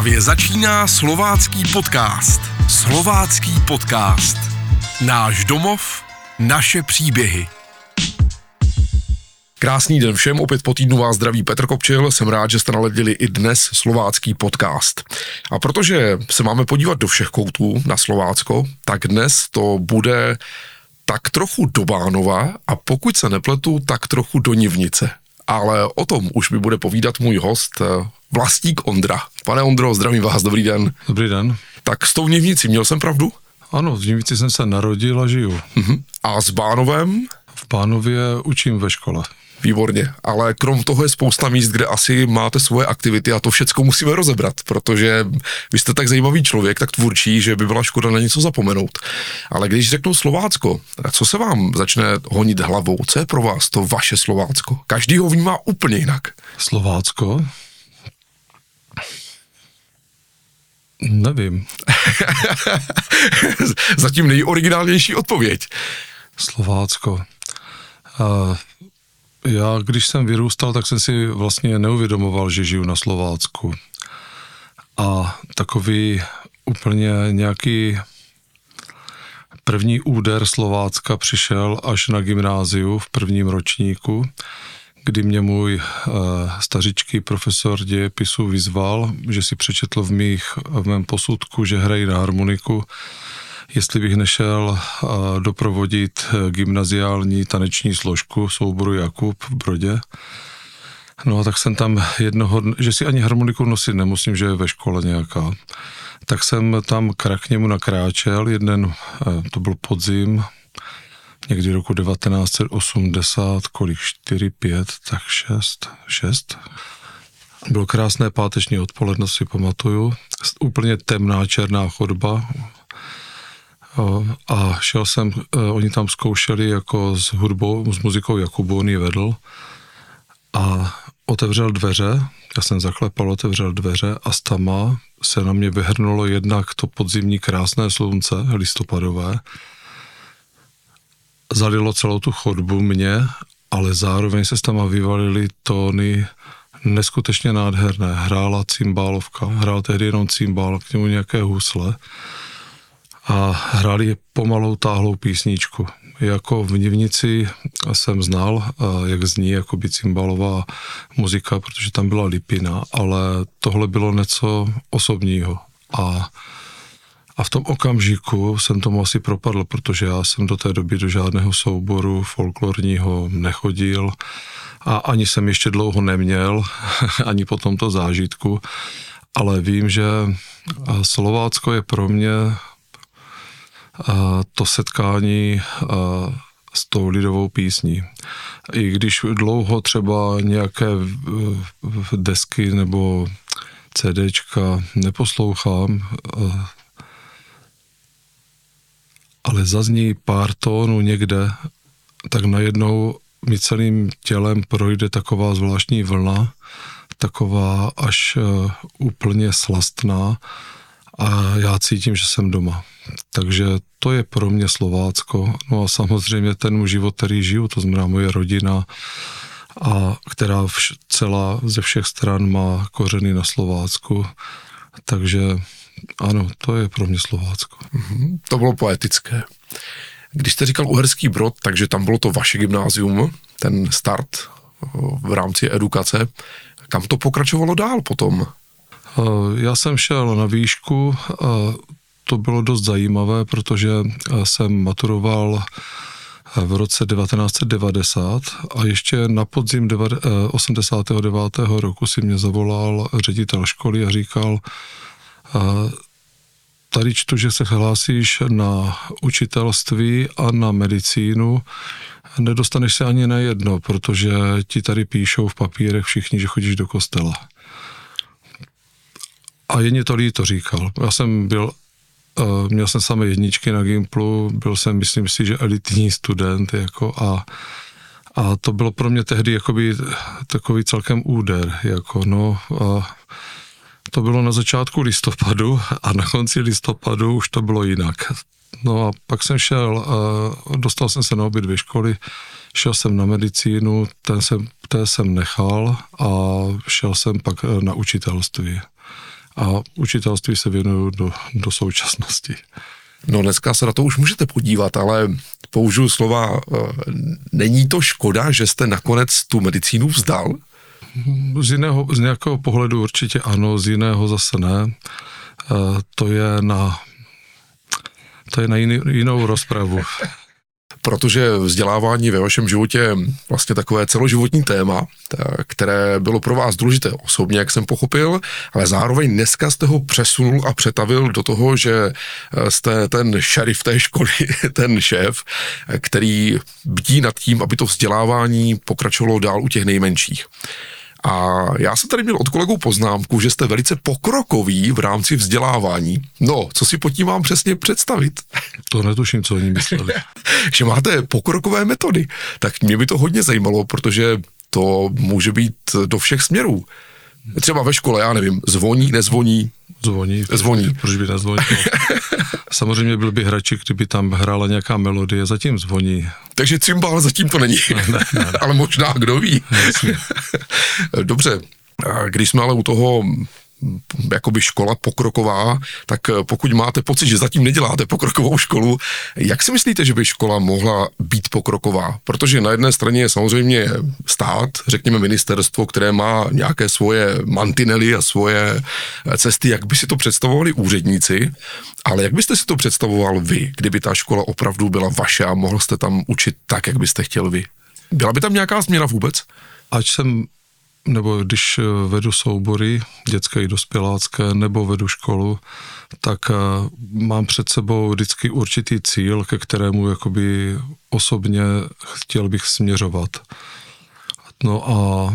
Právě začíná slovácký podcast. Slovácký podcast. Náš domov, naše příběhy. Krásný den všem, opět po týdnu vás zdraví Petr Kopčil, jsem rád, že jste naledili i dnes slovácký podcast. A protože se máme podívat do všech koutů na Slovácko, tak dnes to bude tak trochu do Bánova a pokud se nepletu, tak trochu do Nivnice. Ale o tom už mi bude povídat můj host, eh, Vlastík Ondra. Pane Ondro, zdravím vás, dobrý den. Dobrý den. Tak s tou Nivnicí, měl jsem pravdu? Ano, v Nivnici jsem se narodil a žiju. Uh-huh. A s Bánovem? V Bánově učím ve škole. Výborně, ale krom toho je spousta míst, kde asi máte svoje aktivity a to všecko musíme rozebrat, protože vy jste tak zajímavý člověk, tak tvůrčí, že by byla škoda na něco zapomenout. Ale když řeknu Slovácko, co se vám začne honit hlavou? Co je pro vás to vaše Slovácko? Každý ho vnímá úplně jinak. Slovácko? Nevím. Zatím nejoriginálnější odpověď. Slovácko. Uh, já, když jsem vyrůstal, tak jsem si vlastně neuvědomoval, že žiju na Slovácku. A takový úplně nějaký první úder Slovácka přišel až na gymnáziu v prvním ročníku, kdy mě můj uh, stařičký profesor dějepisu vyzval, že si přečetl v, mých, v mém posudku, že hrají na harmoniku jestli bych nešel doprovodit e, gymnaziální taneční složku souboru Jakub v Brodě. No a tak jsem tam jednoho, že si ani harmoniku nosit nemusím, že je ve škole nějaká. Tak jsem tam k němu nakráčel, jeden, e, to byl podzim, někdy roku 1980, kolik, 4, 5, tak 6, 6. Bylo krásné páteční odpoledne, si pamatuju. Úplně temná černá chodba, a šel jsem, e, oni tam zkoušeli jako s hudbou, s muzikou Jakubu, on ji vedl. A otevřel dveře, já jsem zaklepal, otevřel dveře a z tama se na mě vyhrnulo jednak to podzimní krásné slunce, listopadové, zalilo celou tu chodbu mě, ale zároveň se tam vyvalily tóny neskutečně nádherné. Hrála cymbálovka, hrál tehdy jenom cymbál, k němu nějaké husle a hráli pomalou táhlou písničku. Jako v Nivnici jsem znal, jak zní jako cymbalová muzika, protože tam byla lipina, ale tohle bylo něco osobního. A, a v tom okamžiku jsem tomu asi propadl, protože já jsem do té doby do žádného souboru folklorního nechodil a ani jsem ještě dlouho neměl, ani po tomto zážitku, ale vím, že Slovácko je pro mě to setkání s tou lidovou písní. I když dlouho třeba nějaké desky nebo CDčka neposlouchám, ale zazní pár tónů někde, tak najednou mi celým tělem projde taková zvláštní vlna, taková až úplně slastná a já cítím, že jsem doma. Takže to je pro mě Slovácko. No a samozřejmě ten život, který žiju, to znamená moje rodina, a která vš- celá ze všech stran má kořeny na Slovácku. Takže ano, to je pro mě Slovácko. Mm-hmm, to bylo poetické. Když jste říkal Uherský Brod, takže tam bylo to vaše gymnázium, ten start v rámci edukace. Kam to pokračovalo dál potom? Já jsem šel na výšku, to bylo dost zajímavé, protože jsem maturoval v roce 1990 a ještě na podzim 89. roku si mě zavolal ředitel školy a říkal, tady čtu, že se hlásíš na učitelství a na medicínu, nedostaneš se ani na jedno, protože ti tady píšou v papírech všichni, že chodíš do kostela. A jen to líto říkal. Já jsem byl, uh, měl jsem samé jedničky na Gimplu, byl jsem, myslím si, že elitní student, jako a, a to bylo pro mě tehdy jakoby takový celkem úder, jako no, a to bylo na začátku listopadu a na konci listopadu už to bylo jinak. No a pak jsem šel, uh, dostal jsem se na obě dvě školy, šel jsem na medicínu, ten jsem, té jsem nechal a šel jsem pak na učitelství. A učitelství se věnuju do, do současnosti. No dneska se na to už můžete podívat, ale použiju slova, eh, není to škoda, že jste nakonec tu medicínu vzdal? Z, jiného, z nějakého pohledu určitě ano, z jiného zase ne. Eh, to je na, to je na jiný, jinou rozpravu protože vzdělávání ve vašem životě vlastně takové celoživotní téma, které bylo pro vás důležité osobně, jak jsem pochopil, ale zároveň dneska jste ho přesunul a přetavil do toho, že eh, jste ten šerif té školy, ten šéf, který bdí nad tím, aby to vzdělávání pokračovalo dál u těch nejmenších. A já jsem tady měl od kolegů poznámku, že jste velice pokrokový v rámci vzdělávání. No, co si pod tím mám přesně představit? To netuším, co oni mysleli. že máte pokrokové metody. Tak mě by to hodně zajímalo, protože to může být do všech směrů. Třeba ve škole, já nevím, zvoní, nezvoní, Zvoní. Zvoní. Proč by nezvonil? Samozřejmě byl by hrači, kdyby tam hrála nějaká melodie, zatím zvoní. Takže cymbál zatím to není. Ne, ne, ne. ale možná, kdo ví. Dobře, když jsme ale u toho jakoby škola pokroková, tak eh, pokud máte pocit, že zatím neděláte pokrokovou školu, jak si myslíte, že by škola mohla být pokroková? Protože na jedné straně je samozřejmě stát, řekněme ministerstvo, které má nějaké svoje mantinely a svoje eh, cesty, jak by si to představovali úředníci, ale jak byste si to představoval vy, kdyby ta škola opravdu byla vaše a mohl jste tam učit tak, jak byste chtěl vy? Byla by tam nějaká změna vůbec? Ať jsem nebo když eh, vedu soubory dětské i dospělácké, nebo vedu školu, tak eh, mám před sebou vždycky určitý cíl, ke kterému jakoby osobně chtěl bych směřovat. No a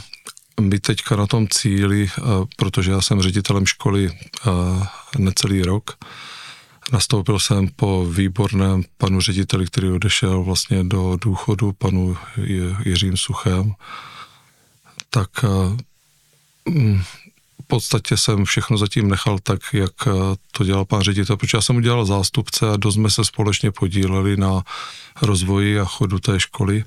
my teďka na tom cíli, eh, protože já jsem ředitelem školy necelý rok, Nastoupil jsem po výborném panu řediteli, který odešel vlastně do důchodu, panu Jiřím Suchem tak eh, mm, v podstatě jsem všechno zatím nechal tak, jak eh, to dělal pan ředitel, protože já jsem udělal zástupce a dost jsme se společně podíleli na rozvoji a chodu té školy.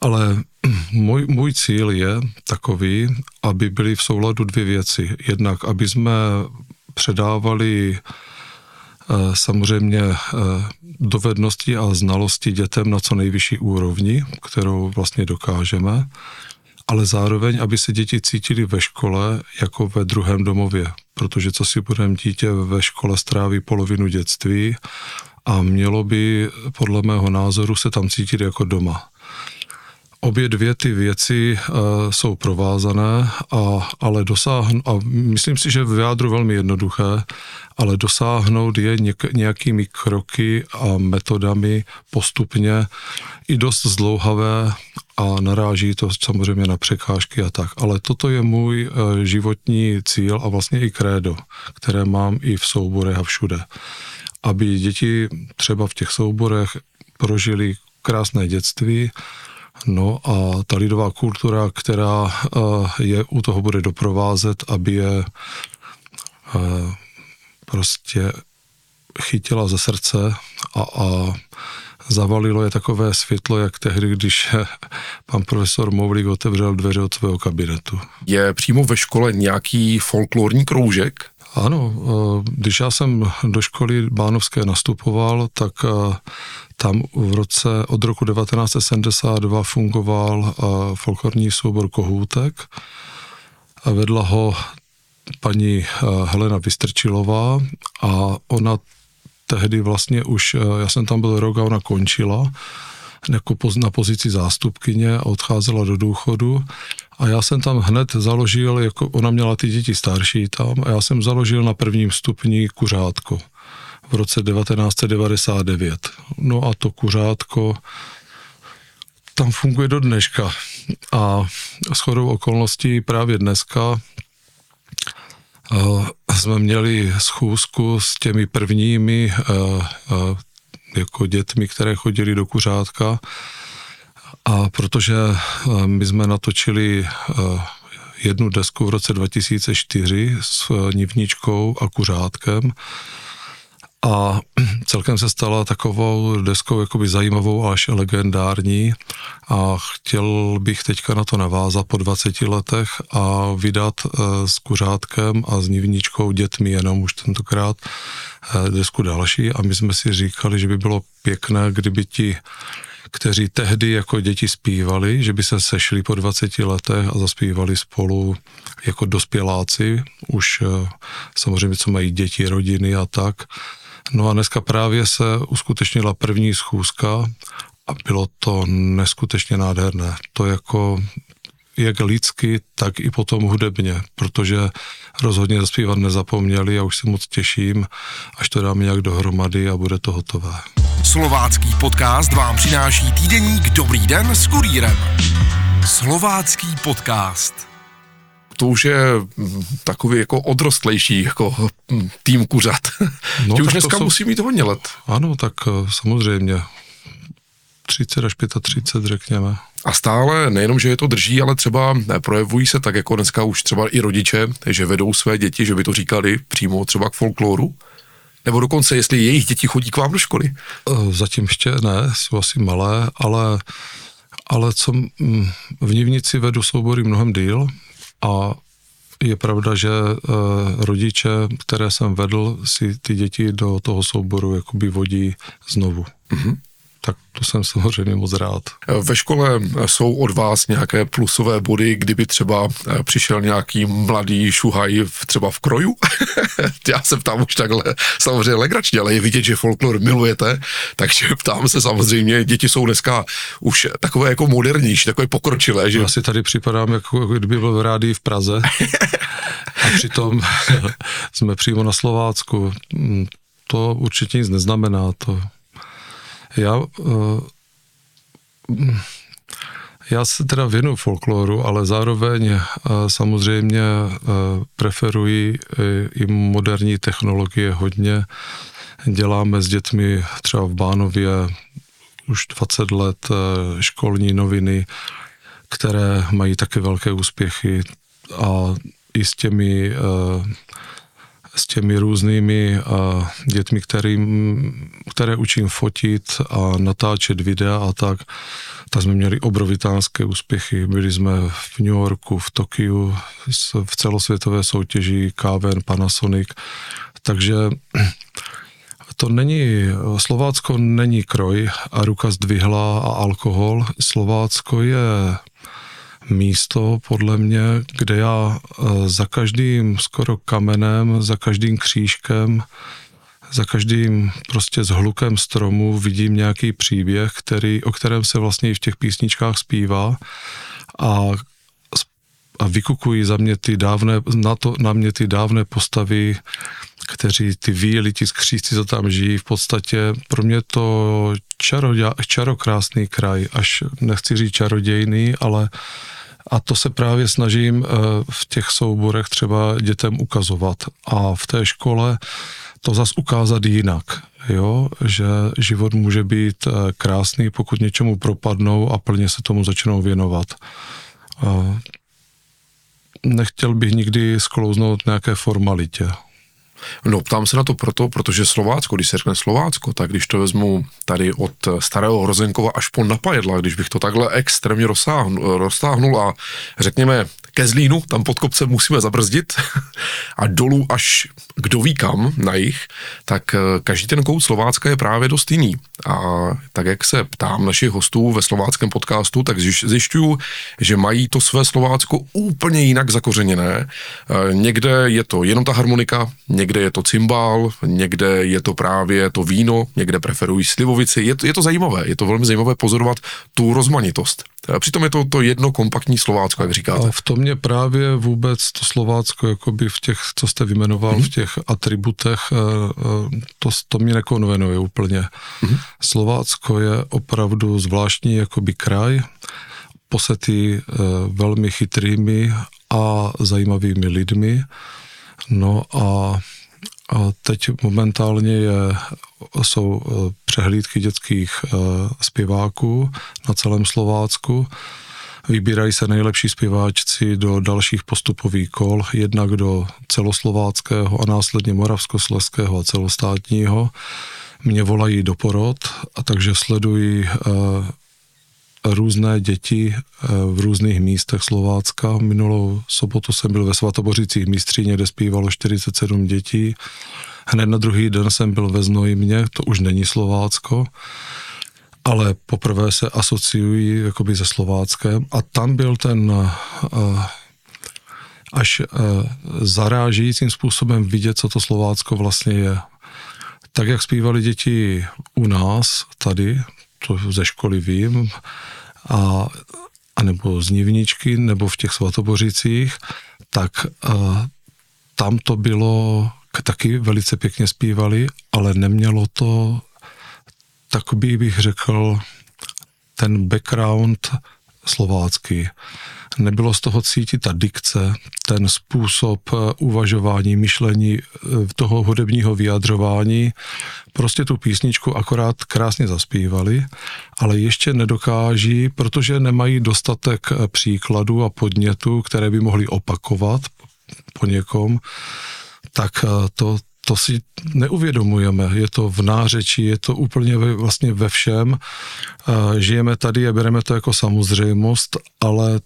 Ale můj, můj cíl je takový, aby byly v souladu dvě věci. Jednak, aby jsme předávali eh, samozřejmě dovednosti a znalosti dětem na co nejvyšší úrovni, kterou vlastně dokážeme ale zároveň, aby se děti cítili ve škole jako ve druhém domově, protože co si budeme dítě ve škole stráví polovinu dětství a mělo by podle mého názoru se tam cítit jako doma. Obě dvě ty věci uh, jsou provázané, a, ale dosáhnu, a myslím si, že v jádru velmi jednoduché, ale dosáhnout je něk, nějakými kroky a metodami postupně i dost zdlouhavé a naráží to samozřejmě na překážky a tak. Ale toto je můj uh, životní cíl a vlastně i krédo, které mám i v souborech a všude. Aby děti třeba v těch souborech prožili krásné dětství, No a ta lidová kultura, která eh, je u toho bude doprovázet, aby je eh, prostě chytila ze srdce a, a zavalilo je takové světlo, jak tehdy, když pan profesor Moulík otevřel dveře od svého kabinetu. Je přímo ve škole nějaký folklorní kroužek? Ano, eh, když já jsem do školy Bánovské nastupoval, tak tam v roce od roku 1972 fungoval eh, folklorní soubor Kohůtek a vedla ho paní eh, Helena Vystrčilová a ona tehdy vlastně už, eh, já jsem tam byl rok a ona končila jako na pozici zástupkyně a odcházela do důchodu. A já jsem tam hned založil, jako ona měla ty děti starší tam a já jsem založil na prvním stupni kuřátko v roce 1999. No a to kuřátko tam funguje do dneška. A s chodou okolností právě dneska jsme měli schůzku s těmi prvními jako dětmi, které chodili do kuřátka. A protože my jsme natočili jednu desku v roce 2004 s nivničkou a kuřátkem, a celkem se stala takovou deskou jakoby zajímavou až legendární. A chtěl bych teďka na to navázat po 20 letech a vydat eh, s kuřátkem a s nivničkou dětmi jenom už tentokrát eh, desku další. A my jsme si říkali, že by bylo pěkné, kdyby ti kteří tehdy jako děti zpívali, že by se sešli po 20 letech a zaspívali spolu jako dospěláci, už eh, samozřejmě, co mají děti, rodiny a tak. No a dneska právě se uskutečnila první schůzka a bylo to neskutečně nádherné. To jako jak lidsky, tak i potom hudebně, protože rozhodně zaspívat nezapomněli a už se moc těším, až to dáme nějak dohromady a bude to hotové. Slovácký podcast vám přináší týdeník Dobrý den s kurýrem. Slovácký podcast to už je mm, takový jako odrostlejší jako mm, tým kuřat. No, Ti už dneska jsou... musí mít hodně let. Ano, tak eh, samozřejmě. 30 až 35, řekněme. A stále nejenom, že je to drží, ale třeba projevují se tak jako dneska už třeba i rodiče, že vedou své děti, že by to říkali přímo třeba k folkloru. Nebo dokonce, jestli jejich děti chodí k vám do školy? Eh, zatím ještě ne, jsou asi malé, ale, ale co mm, v Nivnici vedu soubory mnohem díl a je pravda, že uh, rodiče, které jsem vedl, si ty děti do toho souboru jakoby vodí znovu. Mm-hmm tak to jsem samozřejmě moc rád. Ve škole jsou od vás nějaké plusové body, kdyby třeba eh, přišel nějaký mladý šuhaj třeba v kroju? Já se ptám už takhle samozřejmě legračně, ale je vidět, že folklor milujete, takže ptám se samozřejmě, děti jsou dneska už takové jako modernější, takové pokročilé. Že? Já si tady připadám, jako, kdyby byl v rádii v Praze a přitom jsme přímo na Slovácku. Mm, to určitě nic neznamená, to já, eh, já se teda věnu folkloru, ale zároveň eh, samozřejmě eh, preferuji i moderní technologie hodně. Děláme s dětmi třeba v Bánově už 20 let školní noviny, které mají také velké úspěchy a i s těmi s těmi různými uh, dětmi, kterým, které učím fotit a natáčet videa a tak, tak jsme měli obrovitánské úspěchy. Byli jsme v New Yorku, v Tokiu, v celosvětové soutěži KVN Panasonic, takže to není, Slovácko není kroj a ruka zdvihla a alkohol. Slovácko je místo, podle mě, kde já eh, za každým skoro kamenem, za každým křížkem, za každým prostě zhlukem stromu vidím nějaký příběh, který, o kterém se vlastně i v těch písničkách zpívá a, a vykukují za mě ty dávné, na, to, na mě ty dávné postavy, kteří ty výjeli, ti skříci, co tam žijí, v podstatě pro mě to čaroděj, čarokrásný kraj, až nechci říct čarodějný, ale a to se právě snažím eh, v těch souborech třeba dětem ukazovat. A v té škole to zas ukázat jinak, jo? že život může být eh, krásný, pokud něčemu propadnou a plně se tomu začnou věnovat. Nechtěl bych nikdy sklouznout nějaké formalitě. No, ptám se na to proto, protože Slovácko, když se řekne Slovácko, tak když to vezmu tady od starého Hrozenkova až po Napajedla, když bych to takhle extrémně roztáhnul a řekněme ke Zlínu, tam pod kopcem musíme zabrzdit a dolů až kdo ví kam na jich, tak eh, každý ten kout Slovácka je právě dost jiný. A tak jak se ptám našich hostů ve slováckém podcastu, tak zjišťuju, že mají to své Slovácko úplně jinak zakořeněné. Eh, někde je to jenom ta harmonika, někde je to cymbál, někde je to právě to víno, někde preferují slivovici. Je to, je to zajímavé, je to velmi zajímavé pozorovat tu rozmanitost. A přitom je to to jedno kompaktní Slovácko, jak říkáte. V tom je právě vůbec to Slovácko, jakoby v těch, co jste vymenoval, mm-hmm. v těch atributech, eh, eh, to, to mě nekonvenuje úplně. Mm-hmm. Slovácko je opravdu zvláštní jakoby kraj, posetý eh, velmi chytrými a zajímavými lidmi. No a a teď momentálně je, jsou eh, přehlídky dětských zpěváků na celém Slovácku Vybírají se nejlepší zpěváčci do dalších postupových kol, jednak do celoslováckého a následně moravskosleského a celostátního. Mě volají do porod a takže sledují různé děti v různých místech Slovácka. Minulou sobotu jsem byl ve Svatobořicích místříně, kde zpívalo 47 dětí. Hned na druhý den jsem byl ve Znojmě, to už není Slovácko ale poprvé se asociují jakoby se Slováckem a tam byl ten uh, až uh, způsobem vidět, co to Slovácko vlastně je. Tak, jak zpívali děti u nás, tady, to ze školy vím, a, a nebo z Nivničky, nebo v těch svatobořicích, tak uh, tam to bylo, taky velice pěkně zpívali, ale nemělo to takový bych řekl ten background slovácky. Nebylo z toho cítit ta dikce, ten způsob eh, uvažování, myšlení eh, toho hudebního vyjadřování. Prostě tu písničku akorát krásně zaspívali, ale ještě nedokáží, protože nemají dostatek eh, příkladů a podnětů, které by mohli opakovat po někom, tak to, to si neuvědomujeme. Je to v nářečí, je to úplně ve, vlastně ve všem. Žijeme tady a bereme to jako samozřejmost, ale,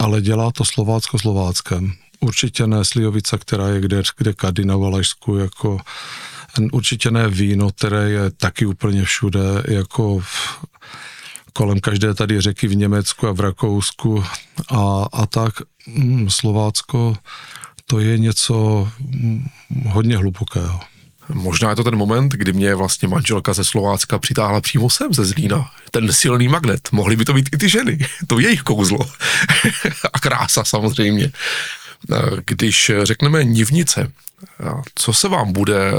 ale dělá to Slovácko Slováckem. Určitě ne Slijovica, která je kde, kde kady na Valašsku, jako určitě ne víno, které je taky úplně všude, jako v, kolem každé tady řeky v Německu a v Rakousku a, a tak. Hmm, Slovácko to je něco hodně hlubokého. Možná je to ten moment, kdy mě vlastně manželka ze Slovácka přitáhla přímo sem ze Zlína. Ten silný magnet. Mohly by to být i ty ženy. To je jejich kouzlo. a krása samozřejmě. Když řekneme Nivnice, co se vám bude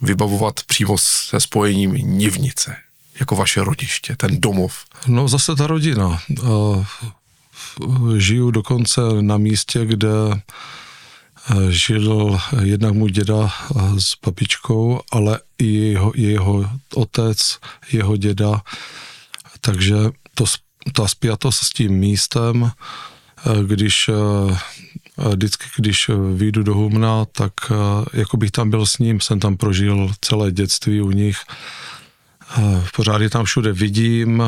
vybavovat přímo se spojením Nivnice? Jako vaše rodiště, ten domov? No zase ta rodina. Žiju dokonce na místě, kde žil jednak můj děda s babičkou, ale i jeho, jeho otec, jeho děda. Takže to, ta spjatost s tím místem, když vždycky, když vyjdu do Humna, tak jako bych tam byl s ním, jsem tam prožil celé dětství u nich. Pořád je tam všude vidím,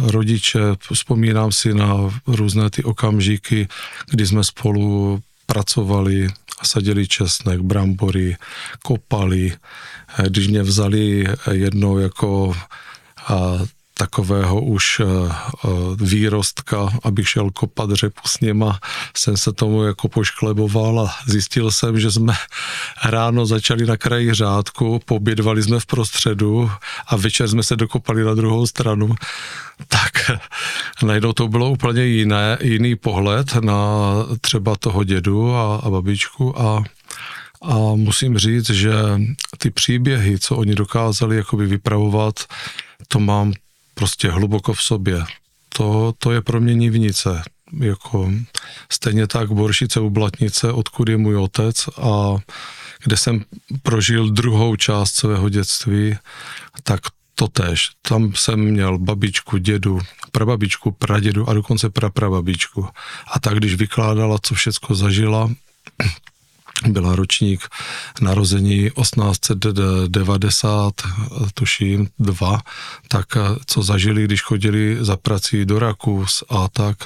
rodiče, vzpomínám si na různé ty okamžiky, kdy jsme spolu pracovali, sadili česnek, brambory, kopali. Když mě vzali jednou jako takového už eh, eh, výrostka, abych šel kopat řepu s něma, jsem se tomu jako poškleboval a zjistil jsem, že jsme ráno začali na kraji řádku, pobědvali jsme v prostředu a večer jsme se dokopali na druhou stranu. Tak najednou to bylo úplně jiné, jiný pohled na třeba toho dědu a, a babičku a a musím říct, že ty příběhy, co oni dokázali jakoby vypravovat, to mám prostě hluboko v sobě. To, to je pro mě nivnice. Jako, stejně tak Boršice u Blatnice, odkud je můj otec a kde jsem prožil druhou část svého dětství, tak to tež. Tam jsem měl babičku, dědu, prababičku, pradědu a dokonce praprababičku. A tak, když vykládala, co všecko zažila, byla ročník narození 1890, tuším, dva, tak eh, co zažili, když chodili za prací do Rakus a tak,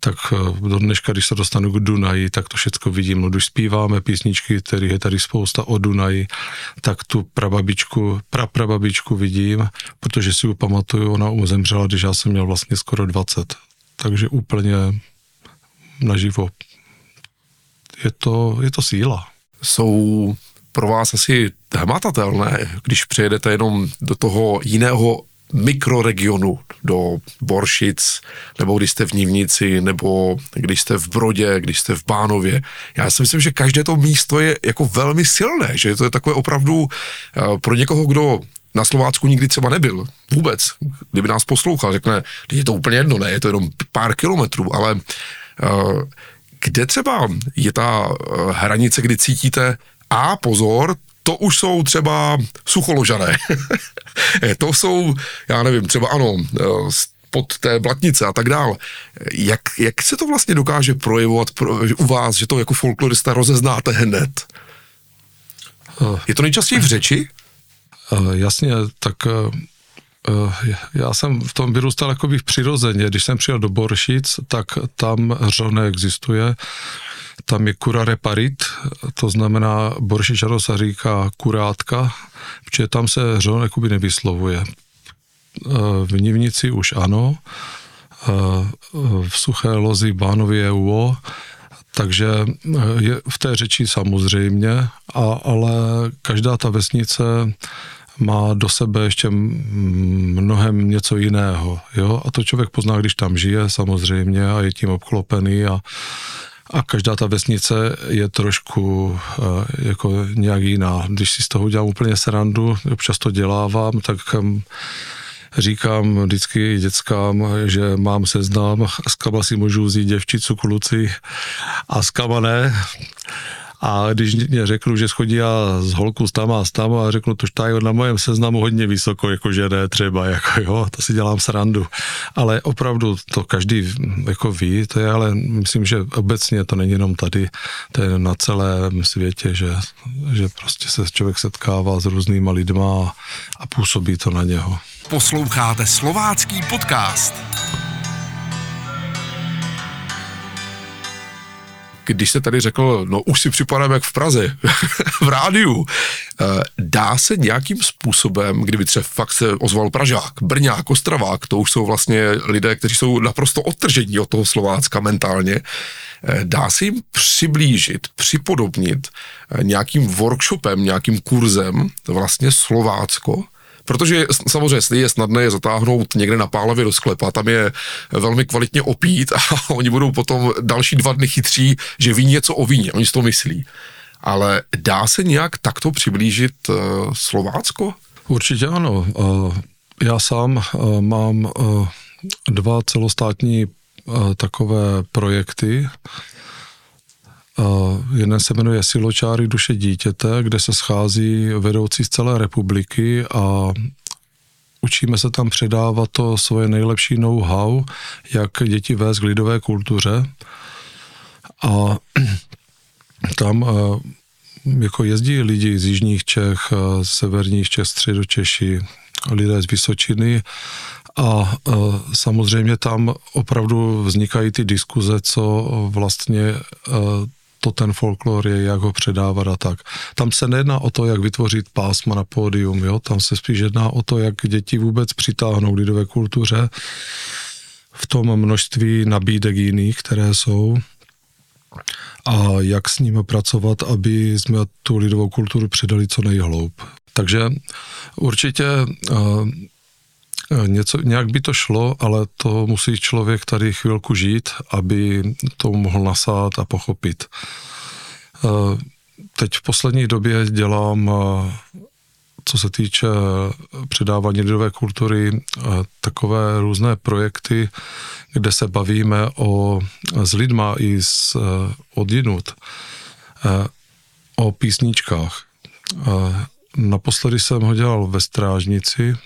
tak eh, do dneška, když se dostanu k Dunaji, tak to všechno vidím. No, když zpíváme písničky, které je tady spousta o Dunaji, tak tu prababičku, praprababičku vidím, protože si ji pamatuju, ona umřela, když já jsem měl vlastně skoro 20. Takže úplně naživo je to, je to síla. Jsou pro vás asi hmatatelné, když přijedete jenom do toho jiného mikroregionu, do Boršic, nebo když jste v Nivnici, nebo když jste v Brodě, když jste v Bánově. Já si myslím, že každé to místo je jako velmi silné, že to je takové opravdu eh, pro někoho, kdo na Slovácku nikdy třeba nebyl, vůbec. Kdyby nás poslouchal, řekne, je to úplně jedno, ne, je to jenom pár kilometrů, ale uh, kde třeba je ta eh, hranice, kdy cítíte, a pozor, to už jsou třeba sucholožané. to jsou, já nevím, třeba ano, eh, spod té blatnice a tak dál. Jak, jak se to vlastně dokáže projevovat pro, u vás, že to jako folklorista rozeznáte hned? Je to nejčastěji v řeči? Jasně, tak já jsem v tom vyrůstal v přirozeně. Když jsem přijel do Boršic, tak tam řo neexistuje. Tam je kura reparit, to znamená Boršičano se říká kurátka, protože tam se řo jakoby nevyslovuje. V Nivnici už ano, v Suché lozi Bánově je UO, takže je v té řeči samozřejmě, a, ale každá ta vesnice má do sebe ještě mnohem něco jiného. Jo? A to člověk pozná, když tam žije samozřejmě a je tím obklopený a, a každá ta vesnice je trošku uh, jako nějak jiná. Když si z toho udělám úplně srandu, občas to dělávám, tak um, říkám vždycky dětskám, že mám seznam, s kama si můžu vzít děvčicu, kluci a s kama ne. A když mě řeknu, že schodí já z holku s tam a s tam a řeknu, to je na mojem seznamu hodně vysoko, jakože ne třeba, jako jo, to si dělám srandu. Ale opravdu to každý jako ví, to je ale myslím, že obecně to není jenom tady, to je na celém světě, že, že prostě se člověk setkává s různýma lidma a působí to na něho. Posloucháte slovácký podcast. Když se tady řekl, no už si připadám jak v Praze, v rádiu, eh, dá se nějakým způsobem, kdyby třeba fakt se ozval Pražák, Brňák, Ostravák, to už jsou vlastně lidé, kteří jsou naprosto odtržení od toho Slovácka mentálně, eh, dá se jim přiblížit, připodobnit eh, nějakým workshopem, nějakým kurzem vlastně Slovácko, Protože samozřejmě je snadné je zatáhnout někde na Pálavě do sklepa, tam je velmi kvalitně opít a oni budou potom další dva dny chytří, že ví něco o víně, oni si to myslí. Ale dá se nějak takto přiblížit uh, Slovácko? Určitě ano. Uh, já sám uh, mám dva celostátní takové projekty, jeden se jmenuje Siločáry duše dítěte, kde se schází vedoucí z celé republiky a učíme se tam předávat to svoje nejlepší know-how, jak děti vést k lidové kultuře. A tam jako jezdí lidi z jižních Čech, z severních Čech, středočeši, lidé z Vysočiny a samozřejmě tam opravdu vznikají ty diskuze, co vlastně to ten folklor je, jak ho předávat a tak. Tam se nejedná o to, jak vytvořit pásma na pódium, jo? tam se spíš jedná o to, jak děti vůbec přitáhnou lidové kultuře v tom množství nabídek jiných, které jsou a jak s nimi pracovat, aby jsme tu lidovou kulturu předali co nejhloub. Takže určitě uh, Něco, nějak by to šlo, ale to musí člověk tady chvilku žít, aby to mohl nasát a pochopit. Teď v poslední době dělám, co se týče předávání lidové kultury, takové různé projekty, kde se bavíme o, s lidma i s, odjinut o písničkách. Naposledy jsem ho dělal ve Strážnici,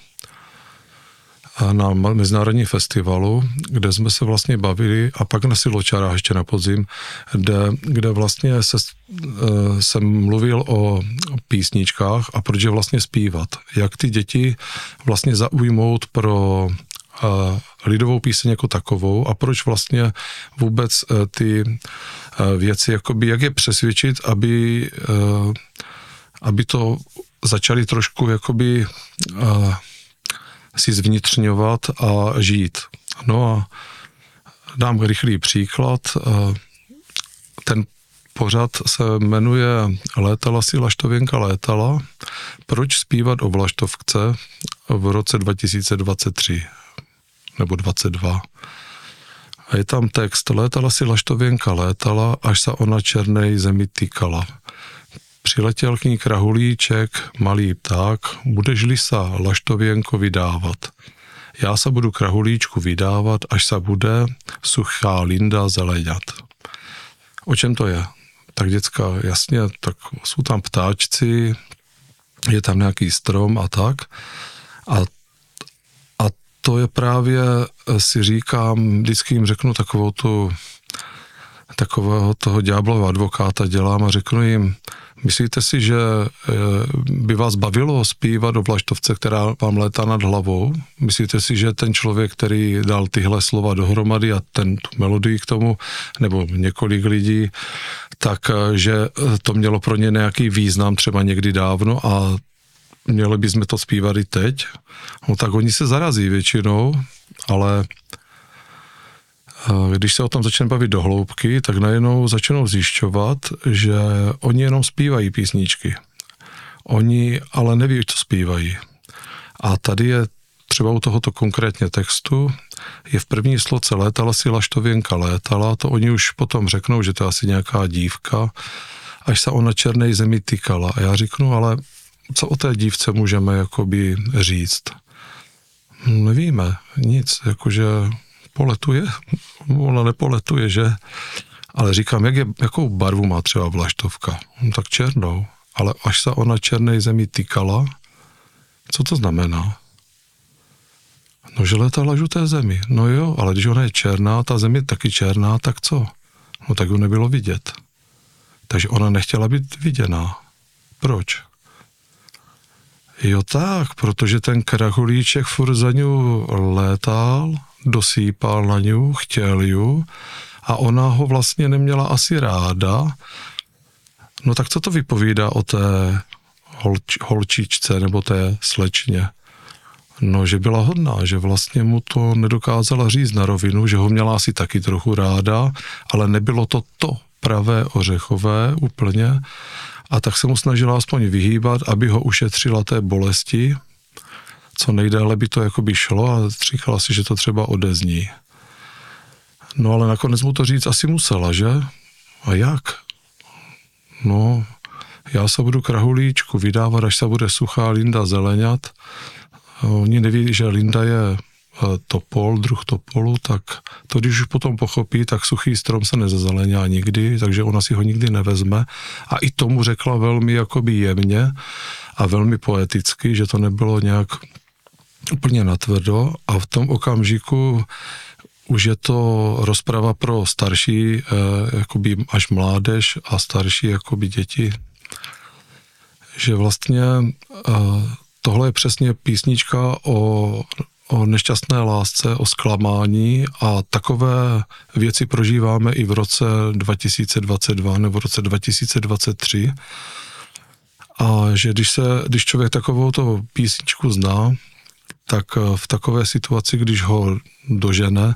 na mezinárodní festivalu, kde jsme se vlastně bavili a pak na Siločarách ještě na podzim, kde, kde vlastně se, eh, jsem mluvil o písničkách a proč je vlastně zpívat. Jak ty děti vlastně zaujmout pro eh, lidovou píseň jako takovou a proč vlastně vůbec eh, ty věci, jakoby, jak je přesvědčit, aby, aby to začali trošku jakoby si zvnitřňovat a žít. No a dám rychlý příklad. Ten pořad se jmenuje Létala si Laštověnka létala. Proč zpívat o Vlaštovce v roce 2023 nebo 22? A je tam text Létala si Laštověnka létala, až se ona černej zemi týkala. Přiletěl k ní krahulíček, malý pták, budeš-li sa laštověnko vydávat. Já se budu krahulíčku vydávat, až se bude suchá linda zeleňat. O čem to je? Tak děcka, jasně, tak jsou tam ptáčci, je tam nějaký strom a tak. A, a to je právě, si říkám, vždycky jim řeknu takovou tu, takového toho ďáblova advokáta dělám a řeknu jim, myslíte si, že eh, by vás bavilo zpívat do vlaštovce, která vám létá nad hlavou? Myslíte si, že ten člověk, který dal tyhle slova dohromady a ten tu melodii k tomu, nebo několik lidí, tak eh, že to mělo pro ně nějaký význam třeba někdy dávno a měli bychom to zpívat i teď, no tak oni se zarazí většinou, ale eh, když se o tom začne bavit do hloubky, tak najednou začnou zjišťovat, že oni jenom zpívají písničky. Oni ale neví, co zpívají. A tady je třeba u tohoto konkrétně textu, je v první sloce létala si laštověnka létala, to oni už potom řeknou, že to je asi nějaká dívka, až se ona černé zemi tykala. A já řeknu, ale co o té dívce můžeme jakoby říct? Nevíme, nic, jakože poletuje, ona nepoletuje, že? Ale říkám, jak je, jakou barvu má třeba vlaštovka? No, tak černou, ale až se ona černé zemi týkala, co to znamená? No, že letala žluté zemi. No jo, ale když ona je černá, ta země je taky černá, tak co? No tak ju nebylo vidět. Takže ona nechtěla být viděná. Proč? Jo tak, protože ten krachulíček furt za ňu létal, dosýpal na ňu, chtěl ju a ona ho vlastně neměla asi ráda. No tak co to vypovídá o té holč, holčičce nebo té slečně? No, že byla hodná, že vlastně mu to nedokázala říct na rovinu, že ho měla asi taky trochu ráda, ale nebylo to to pravé ořechové úplně a tak se mu snažila aspoň vyhýbat, aby ho ušetřila té bolesti, co nejdéle by to jakoby šlo a říkala si, že to třeba odezní. No ale nakonec mu to říct asi musela, že? A jak? No, já se budu krahulíčku vydávat, až se bude suchá Linda zeleňat. Oni neví, že Linda je topol, druh topolu, tak to když už potom pochopí, tak suchý strom se nezazeleňá nikdy, takže ona si ho nikdy nevezme. A i tomu řekla velmi jakoby jemně a velmi poeticky, že to nebylo nějak úplně natvrdo a v tom okamžiku už je to rozprava pro starší, eh, jakoby až mládež a starší jakoby děti, že vlastně eh, tohle je přesně písnička o o nešťastné lásce, o zklamání a takové věci prožíváme i v roce 2022 nebo v roce 2023. A že když, se, když člověk takovou to písničku zná, tak v takové situaci, když ho dožene,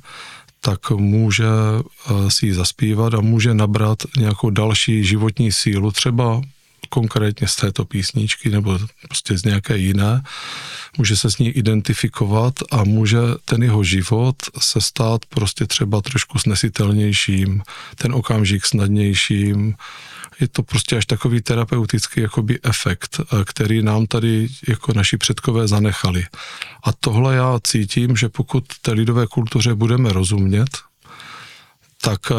tak může eh, si ji zaspívat a může nabrat nějakou další životní sílu, třeba konkrétně z této písničky nebo prostě z nějaké jiné, může se s ní identifikovat a může ten jeho život se stát prostě třeba trošku snesitelnějším, ten okamžik snadnějším, je to prostě až takový terapeutický jakoby efekt, eh, který nám tady jako naši předkové zanechali. A tohle já cítím, že pokud té lidové kultuře budeme rozumět, tak eh,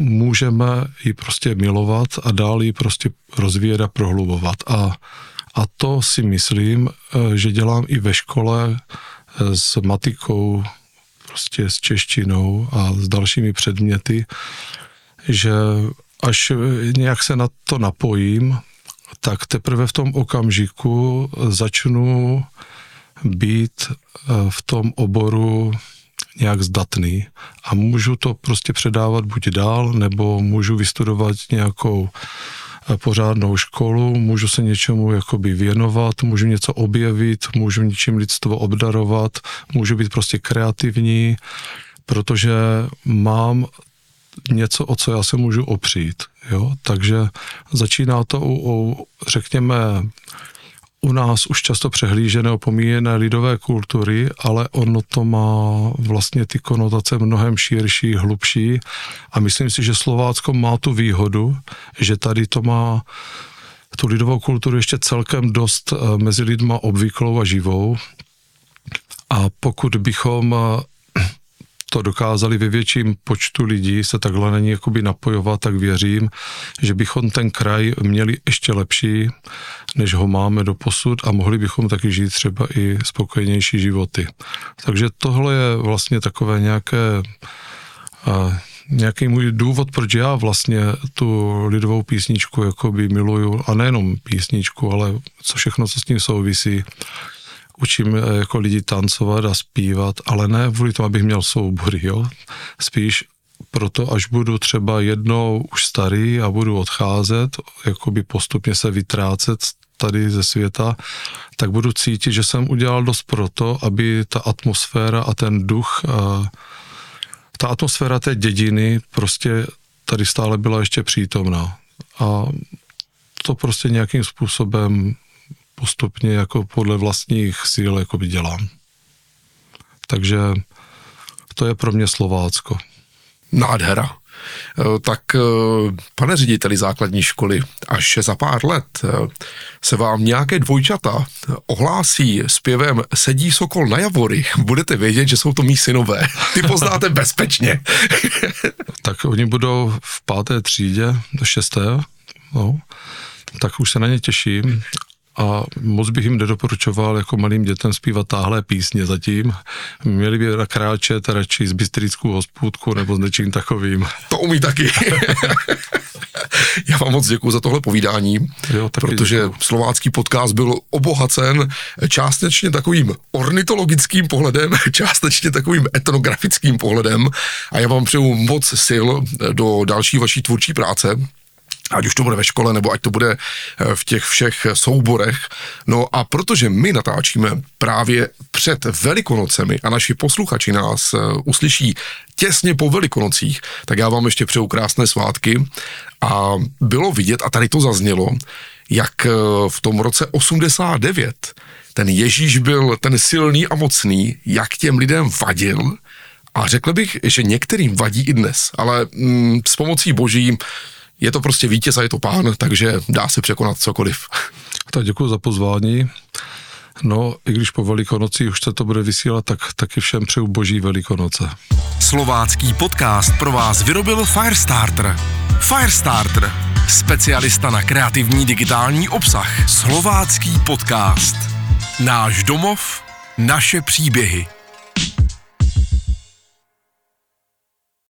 můžeme ji prostě milovat a dál ji prostě rozvíjet a prohlubovat. A, a to si myslím, eh, že dělám i ve škole s matikou, prostě s češtinou a s dalšími předměty, že až nějak se na to napojím, tak teprve v tom okamžiku začnu být v tom oboru nějak zdatný. A můžu to prostě předávat buď dál, nebo můžu vystudovat nějakou eh, pořádnou školu, můžu se něčemu jakoby věnovat, můžu něco objevit, můžu něčím lidstvo obdarovat, můžu být prostě kreativní, protože mám něco, o co já se můžu opřít. Jo? Takže začíná to u, u řekněme, u nás už často přehlížené, opomíjené lidové kultury, ale ono to má vlastně ty konotace mnohem širší, hlubší a myslím si, že Slovácko má tu výhodu, že tady to má tu lidovou kulturu ještě celkem dost eh, mezi lidma obvyklou a živou a pokud bychom eh, to dokázali ve větším počtu lidí se takhle na ní jakoby napojovat, tak věřím, že bychom ten kraj měli ještě lepší, než ho máme do posud a mohli bychom taky žít třeba i spokojenější životy. Takže tohle je vlastně takové nějaké nějaký můj důvod, proč já vlastně tu lidovou písničku jakoby miluju, a nejenom písničku, ale co všechno, co s tím souvisí. Učím eh, jako lidi tancovat a zpívat, ale ne kvůli tomu, abych měl soubory, jo. Spíš proto, až budu třeba jednou už starý a budu odcházet, jakoby postupně se vytrácet tady ze světa, tak budu cítit, že jsem udělal dost proto, aby ta atmosféra a ten duch a ta atmosféra té dědiny prostě tady stále byla ještě přítomná. A to prostě nějakým způsobem postupně jako podle vlastních síl jako dělám. Takže to je pro mě Slovácko. Nádhera. Eh, tak eh, pane řediteli základní školy, až za pár let eh, se vám nějaké dvojčata ohlásí zpěvem Sedí sokol na javory, budete vědět, že jsou to mý synové. Ty poznáte bezpečně. tak oni budou v páté třídě, do šesté, no, tak už se na ně těším a moc bych jim nedoporučoval jako malým dětem zpívat táhle písně zatím. Měli by kráčet radši z bystrickou hospůdku nebo s něčím takovým. To umí taky. Já vám moc děkuji za tohle povídání, jo, protože děkuju. slovácký podcast byl obohacen částečně takovým ornitologickým pohledem, částečně takovým etnografickým pohledem a já vám přeju moc sil do další vaší tvůrčí práce ať už to bude ve škole, nebo ať to bude eh, v těch všech souborech. No a protože my natáčíme právě před Velikonocemi a naši posluchači nás eh, uslyší těsně po Velikonocích, tak já vám ještě přeju krásné svátky a bylo vidět, a tady to zaznělo, jak eh, v tom roce 89 ten Ježíš byl ten silný a mocný, jak těm lidem vadil, a řekl bych, že některým vadí i dnes, ale mm, s pomocí boží je to prostě vítěz a je to pán, takže dá se překonat cokoliv. Tak děkuji za pozvání. No, i když po Velikonoci už se to bude vysílat, tak taky všem přeju boží Velikonoce. Slovácký podcast pro vás vyrobil Firestarter. Firestarter, specialista na kreativní digitální obsah. Slovácký podcast. Náš domov, naše příběhy.